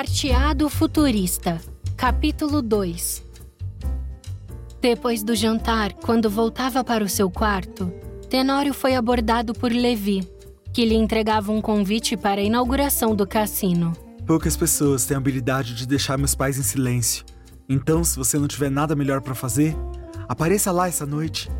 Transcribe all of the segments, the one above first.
Carteado Futurista, capítulo 2 Depois do jantar, quando voltava para o seu quarto, Tenório foi abordado por Levi, que lhe entregava um convite para a inauguração do cassino. Poucas pessoas têm a habilidade de deixar meus pais em silêncio. Então, se você não tiver nada melhor para fazer, apareça lá essa noite.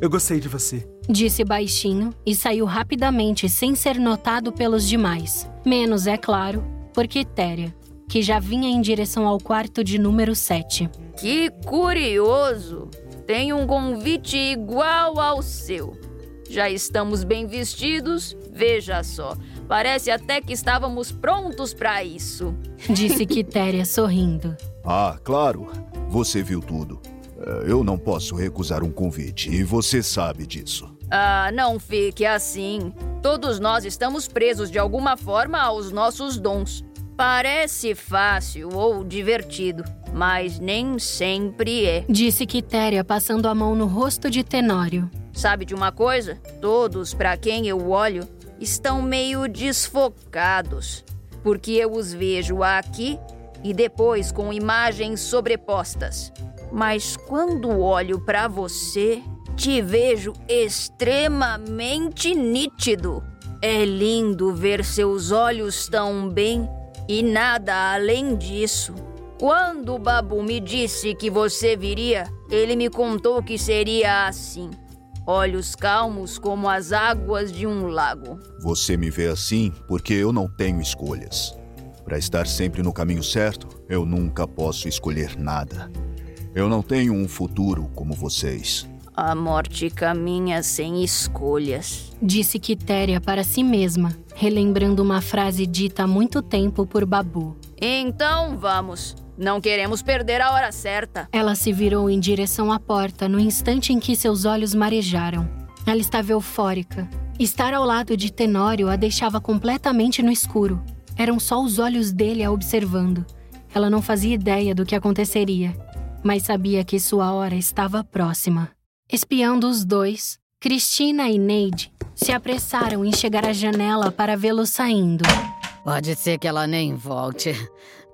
Eu gostei de você. Disse baixinho e saiu rapidamente sem ser notado pelos demais. Menos, é claro, por Quitéria, que já vinha em direção ao quarto de número 7. Que curioso! Tem um convite igual ao seu. Já estamos bem vestidos? Veja só. Parece até que estávamos prontos para isso. Disse Quitéria sorrindo. Ah, claro. Você viu tudo. É, eu não posso recusar um convite e você sabe disso. Ah, não fique assim. Todos nós estamos presos de alguma forma aos nossos dons. Parece fácil ou divertido, mas nem sempre é. Disse Quitéria, passando a mão no rosto de Tenório. Sabe de uma coisa? Todos para quem eu olho estão meio desfocados, porque eu os vejo aqui e depois com imagens sobrepostas. Mas quando olho para você, te vejo extremamente nítido. É lindo ver seus olhos tão bem e nada além disso. Quando o Babu me disse que você viria, ele me contou que seria assim. Olhos calmos como as águas de um lago. Você me vê assim porque eu não tenho escolhas. Para estar sempre no caminho certo, eu nunca posso escolher nada. Eu não tenho um futuro como vocês. A morte caminha sem escolhas. Disse Quitéria para si mesma, relembrando uma frase dita há muito tempo por Babu. Então vamos. Não queremos perder a hora certa. Ela se virou em direção à porta no instante em que seus olhos marejaram. Ela estava eufórica. Estar ao lado de Tenório a deixava completamente no escuro. Eram só os olhos dele a observando. Ela não fazia ideia do que aconteceria, mas sabia que sua hora estava próxima. Espiando os dois, Cristina e Neide se apressaram em chegar à janela para vê-lo saindo. Pode ser que ela nem volte.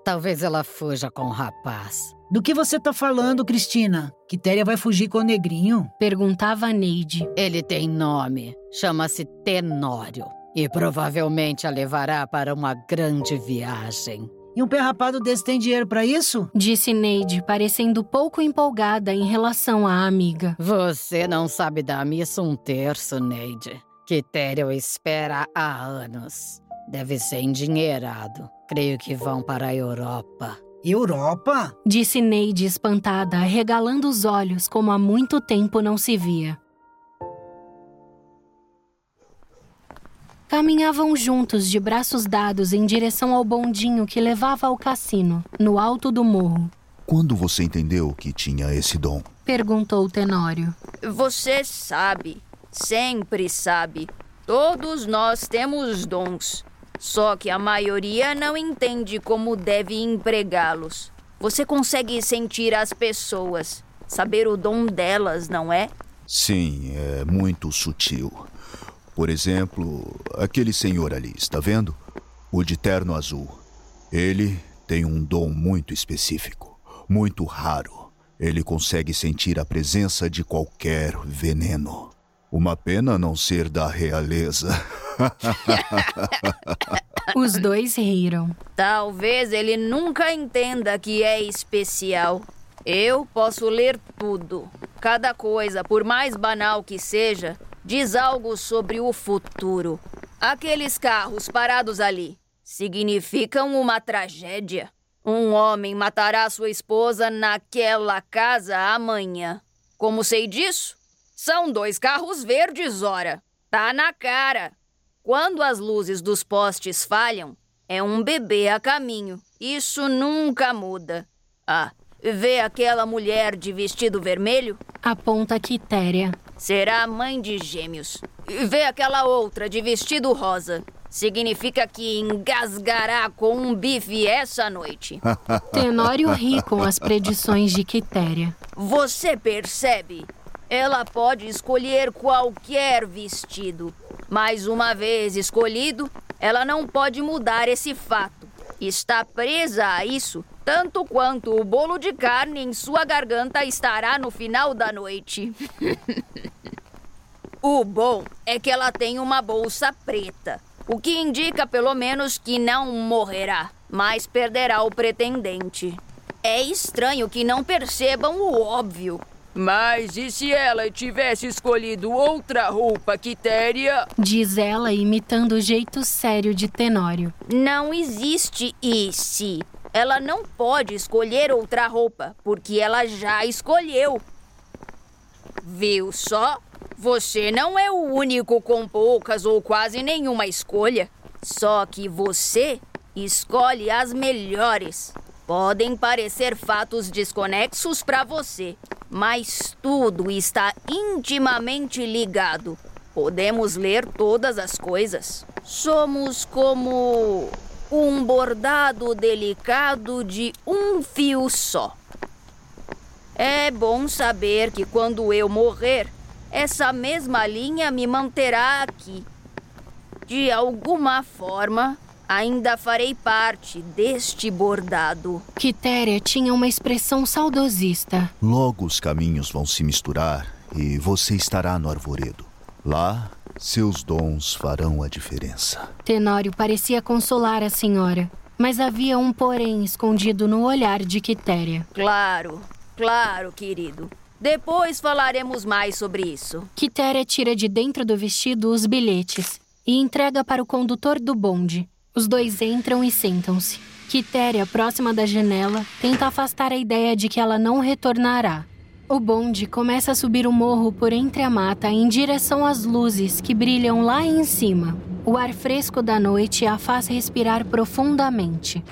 Talvez ela fuja com o rapaz. Do que você tá falando, Cristina? Quitéria vai fugir com o negrinho? Perguntava Neide. Ele tem nome. Chama-se Tenório. E provavelmente a levará para uma grande viagem. E um pé rapado desse tem dinheiro para isso? Disse Neide, parecendo pouco empolgada em relação à amiga. Você não sabe dar missa um terço, Neide. Quitério espera há anos. Deve ser endinheirado. Creio que vão para a Europa. Europa? Disse Neide espantada, regalando os olhos como há muito tempo não se via. Caminhavam juntos, de braços dados, em direção ao bondinho que levava ao cassino, no alto do morro. Quando você entendeu que tinha esse dom? Perguntou Tenório. Você sabe, sempre sabe. Todos nós temos dons. Só que a maioria não entende como deve empregá-los. Você consegue sentir as pessoas, saber o dom delas, não é? Sim, é muito sutil. Por exemplo, aquele senhor ali, está vendo? O de terno azul. Ele tem um dom muito específico, muito raro. Ele consegue sentir a presença de qualquer veneno. Uma pena não ser da realeza. Os dois riram. Talvez ele nunca entenda que é especial. Eu posso ler tudo. Cada coisa, por mais banal que seja, diz algo sobre o futuro. Aqueles carros parados ali significam uma tragédia. Um homem matará sua esposa naquela casa amanhã. Como sei disso? São dois carros verdes, ora. Tá na cara. Quando as luzes dos postes falham, é um bebê a caminho. Isso nunca muda. Ah, vê aquela mulher de vestido vermelho? Aponta Quitéria. Será mãe de gêmeos. Vê aquela outra de vestido rosa. Significa que engasgará com um bife essa noite. Tenório ri com as predições de Quitéria. Você percebe? Ela pode escolher qualquer vestido, mas uma vez escolhido, ela não pode mudar esse fato. está presa a isso tanto quanto o bolo de carne em sua garganta estará no final da noite. o bom é que ela tem uma bolsa preta, o que indica pelo menos que não morrerá, mas perderá o pretendente. É estranho que não percebam o óbvio. Mas e se ela tivesse escolhido outra roupa, Quitéria? Diz ela, imitando o jeito sério de Tenório. Não existe e se. Ela não pode escolher outra roupa, porque ela já escolheu. Viu só? Você não é o único com poucas ou quase nenhuma escolha. Só que você escolhe as melhores. Podem parecer fatos desconexos para você, mas tudo está intimamente ligado. Podemos ler todas as coisas. Somos como um bordado delicado de um fio só. É bom saber que quando eu morrer, essa mesma linha me manterá aqui. De alguma forma, ainda farei parte deste bordado. Quitéria tinha uma expressão saudosista. Logo os caminhos vão se misturar e você estará no arvoredo. Lá seus dons farão a diferença. Tenório parecia consolar a senhora, mas havia um porém escondido no olhar de Quitéria. Claro, claro, querido. Depois falaremos mais sobre isso. Quitéria tira de dentro do vestido os bilhetes e entrega para o condutor do bonde. Os dois entram e sentam-se. Quitéria, próxima da janela, tenta afastar a ideia de que ela não retornará. O bonde começa a subir o morro por entre a mata em direção às luzes que brilham lá em cima. O ar fresco da noite a faz respirar profundamente.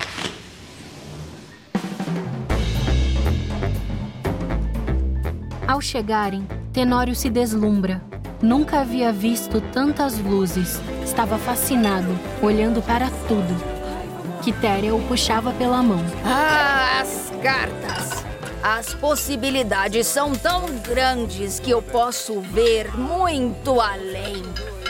Ao chegarem, Tenório se deslumbra. Nunca havia visto tantas luzes. Estava fascinado, olhando para tudo. Quitéria o puxava pela mão. Ah, as cartas! As possibilidades são tão grandes que eu posso ver muito além.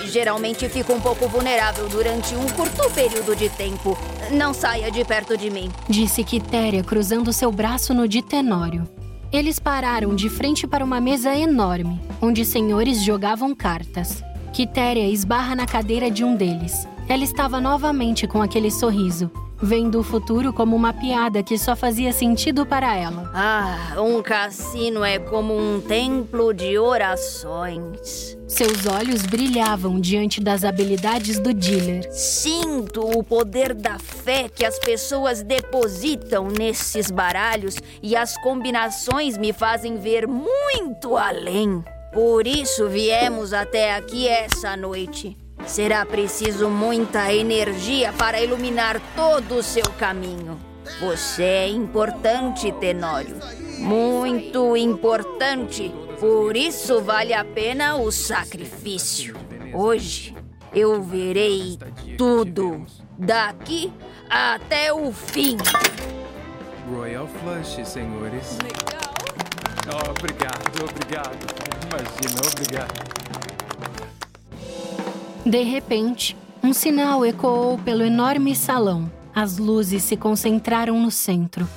Geralmente fico um pouco vulnerável durante um curto período de tempo. Não saia de perto de mim. Disse Quitéria, cruzando seu braço no de Tenório. Eles pararam de frente para uma mesa enorme, onde senhores jogavam cartas. Quitéria esbarra na cadeira de um deles. Ela estava novamente com aquele sorriso, vendo o futuro como uma piada que só fazia sentido para ela. Ah, um cassino é como um templo de orações. Seus olhos brilhavam diante das habilidades do dealer. Sinto o poder da fé que as pessoas depositam nesses baralhos e as combinações me fazem ver muito além. Por isso viemos até aqui essa noite. Será preciso muita energia para iluminar todo o seu caminho. Você é importante, Tenório. Muito importante. Por isso vale a pena o sacrifício. Hoje eu verei tudo. Daqui até o fim. Royal Flush, senhores. Oh, obrigado, obrigado. Imagina, obrigado. De repente, um sinal ecoou pelo enorme salão. As luzes se concentraram no centro.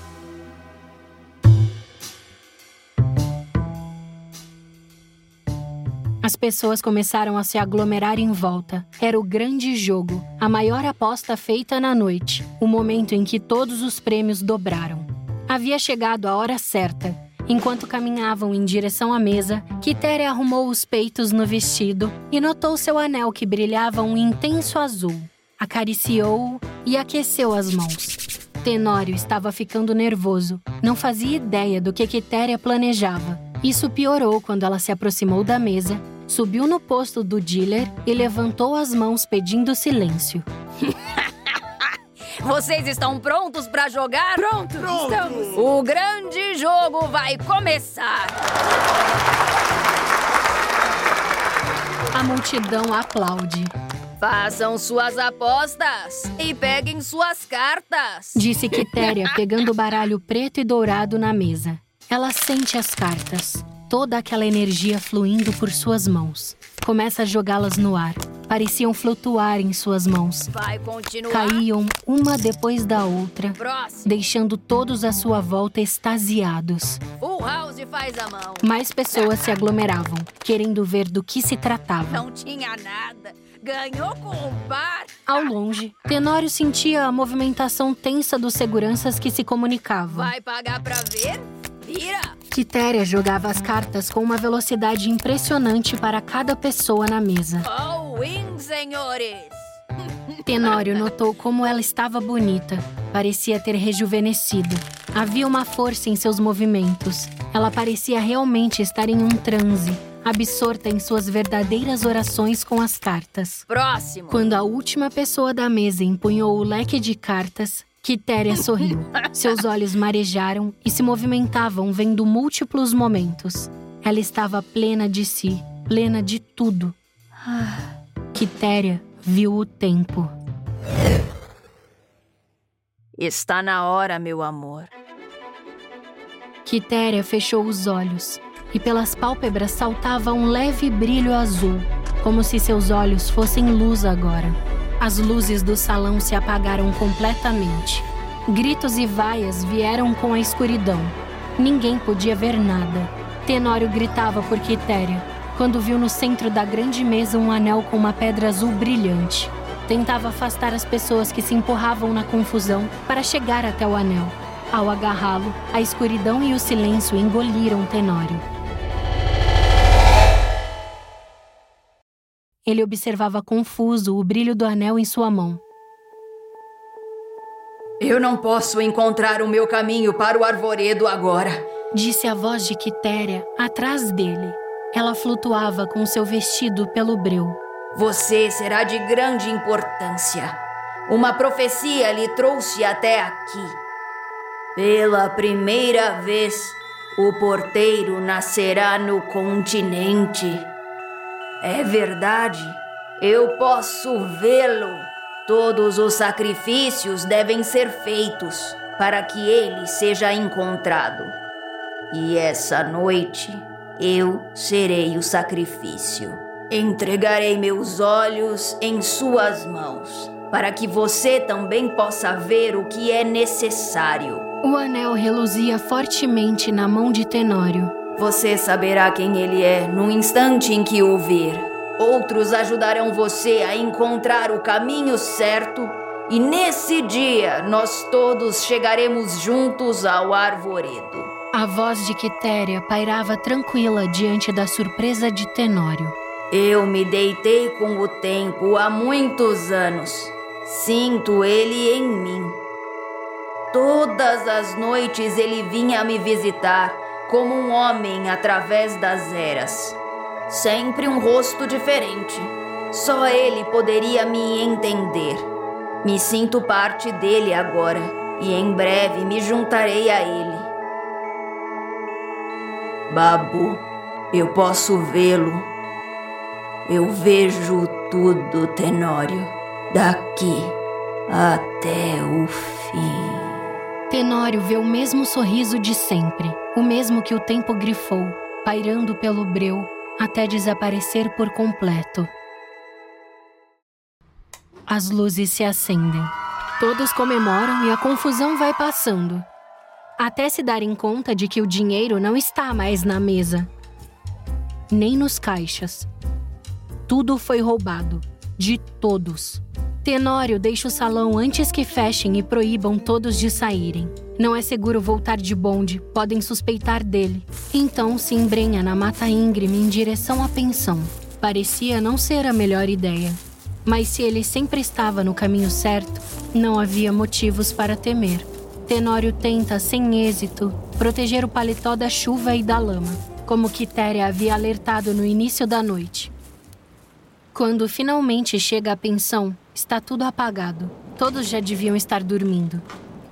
As pessoas começaram a se aglomerar em volta. Era o grande jogo, a maior aposta feita na noite, o momento em que todos os prêmios dobraram. Havia chegado a hora certa Enquanto caminhavam em direção à mesa, Quitéria arrumou os peitos no vestido e notou seu anel que brilhava um intenso azul. Acariciou-o e aqueceu as mãos. Tenório estava ficando nervoso. Não fazia ideia do que Quitéria planejava. Isso piorou quando ela se aproximou da mesa, subiu no posto do dealer e levantou as mãos pedindo silêncio. Vocês estão prontos para jogar? Pronto, Pronto, estamos. O grande jogo vai começar. A multidão aplaude. Façam suas apostas e peguem suas cartas. Disse Quitéria, pegando o baralho preto e dourado na mesa. Ela sente as cartas, toda aquela energia fluindo por suas mãos. começa a jogá-las no ar. Pareciam flutuar em suas mãos. Vai continuar. Caíam uma depois da outra, Próximo. deixando todos à sua volta extasiados. Full House faz a mão. Mais pessoas se aglomeravam, querendo ver do que se tratava. Não tinha nada. Ganhou com um par. Ao longe, Tenório sentia a movimentação tensa dos seguranças que se comunicavam. Vai pagar pra ver? Vira. Quitéria jogava as cartas com uma velocidade impressionante para cada pessoa na mesa. All win, senhores. Tenório notou como ela estava bonita. Parecia ter rejuvenescido. Havia uma força em seus movimentos. Ela parecia realmente estar em um transe, absorta em suas verdadeiras orações com as cartas. Próximo. Quando a última pessoa da mesa empunhou o leque de cartas, Quitéria sorriu. Seus olhos marejaram e se movimentavam vendo múltiplos momentos. Ela estava plena de si, plena de tudo. Quitéria viu o tempo. Está na hora, meu amor. Quitéria fechou os olhos e pelas pálpebras saltava um leve brilho azul, como se seus olhos fossem luz agora. As luzes do salão se apagaram completamente. Gritos e vaias vieram com a escuridão. Ninguém podia ver nada. Tenório gritava por Quitéria quando viu no centro da grande mesa um anel com uma pedra azul brilhante. Tentava afastar as pessoas que se empurravam na confusão para chegar até o anel. Ao agarrá-lo, a escuridão e o silêncio engoliram Tenório. Ele observava confuso o brilho do anel em sua mão. Eu não posso encontrar o meu caminho para o arvoredo agora. Disse a voz de Quitéria atrás dele. Ela flutuava com seu vestido pelo breu. Você será de grande importância. Uma profecia lhe trouxe até aqui. Pela primeira vez, o porteiro nascerá no continente. É verdade, eu posso vê-lo. Todos os sacrifícios devem ser feitos para que ele seja encontrado. E essa noite eu serei o sacrifício. Entregarei meus olhos em suas mãos, para que você também possa ver o que é necessário. O anel reluzia fortemente na mão de Tenório. Você saberá quem ele é no instante em que o ver. Outros ajudarão você a encontrar o caminho certo, e nesse dia nós todos chegaremos juntos ao arvoredo. A voz de Quitéria pairava tranquila diante da surpresa de Tenório. Eu me deitei com o tempo há muitos anos. Sinto ele em mim. Todas as noites ele vinha me visitar como um homem através das eras. Sempre um rosto diferente. Só ele poderia me entender. Me sinto parte dele agora e em breve me juntarei a ele. Babu, eu posso vê-lo. Eu vejo tudo, Tenório, daqui até o fim. Tenório vê o mesmo sorriso de sempre, o mesmo que o tempo grifou, pairando pelo breu até desaparecer por completo. As luzes se acendem. Todos comemoram e a confusão vai passando. Até se darem conta de que o dinheiro não está mais na mesa, nem nos caixas. Tudo foi roubado, de todos. Tenório deixa o salão antes que fechem e proíbam todos de saírem. Não é seguro voltar de bonde, podem suspeitar dele. Então se embrenha na mata íngreme em direção à pensão. Parecia não ser a melhor ideia. Mas se ele sempre estava no caminho certo, não havia motivos para temer. Tenório tenta, sem êxito, proteger o paletó da chuva e da lama, como Quitéria havia alertado no início da noite. Quando finalmente chega à pensão, está tudo apagado. Todos já deviam estar dormindo.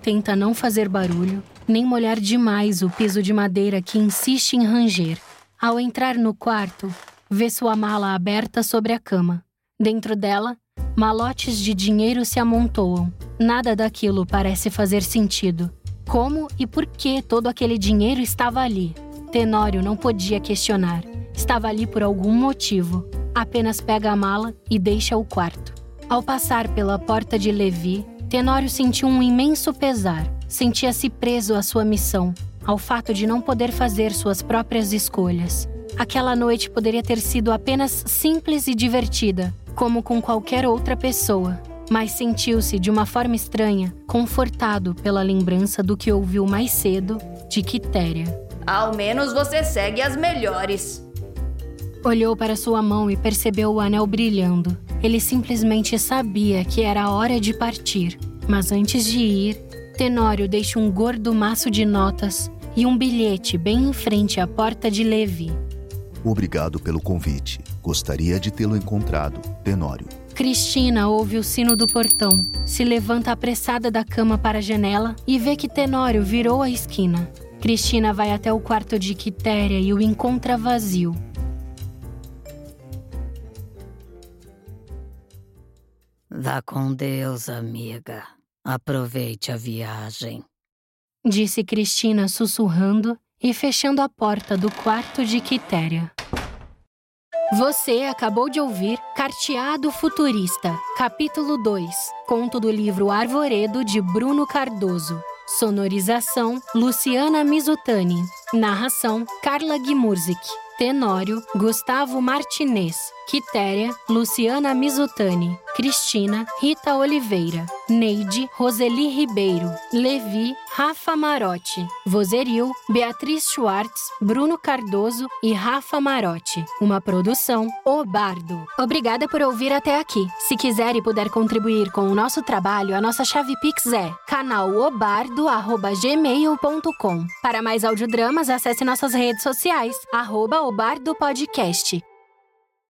Tenta não fazer barulho, nem molhar demais o piso de madeira que insiste em ranger. Ao entrar no quarto, vê sua mala aberta sobre a cama. Dentro dela, malotes de dinheiro se amontoam. Nada daquilo parece fazer sentido. Como e por que todo aquele dinheiro estava ali? Tenório não podia questionar. Estava ali por algum motivo. apenas pega a mala e deixa o quarto. Ao passar pela porta de Levi, Tenório sentiu um imenso pesar. Sentia-se preso à sua missão, ao fato de não poder fazer suas próprias escolhas. Aquela noite poderia ter sido apenas simples e divertida, como com qualquer outra pessoa, mas sentiu-se de uma forma estranha, confortado pela lembrança do que ouviu mais cedo de Quitéria. Ao menos você segue as melhores. Olhou para sua mão e percebeu o anel brilhando. Ele simplesmente sabia que era hora de partir. Mas antes de ir, Tenório deixa um gordo maço de notas e um bilhete bem em frente à porta de Levi. Obrigado pelo convite. Gostaria de tê-lo encontrado, Tenório. Cristina ouve o sino do portão, se levanta apressada da cama para a janela e vê que Tenório virou a esquina. Cristina vai até o quarto de Quitéria e o encontra vazio. Vá com Deus, amiga. Aproveite a viagem. Disse Cristina sussurrando e fechando a porta do quarto de Quitéria. Você acabou de ouvir Carteado Futurista, capítulo 2, conto do livro Arvoredo de Bruno Cardoso. Sonorização: Luciana Mizutani. Narração: Carla Gimurzik. Tenório: Gustavo Martinez. Quitéria: Luciana Mizutani. Cristina: Rita Oliveira. Neide: Roseli Ribeiro. Levi: Rafa Marotti. Voseril: Beatriz Schwartz, Bruno Cardoso e Rafa Marotti. Uma produção O Bardo. Obrigada por ouvir até aqui. Se quiser e puder contribuir com o nosso trabalho, a nossa chave Pix é canalobardo@gmail.com. Para mais audiodramas, acesse nossas redes sociais, arroba Obardo Podcast.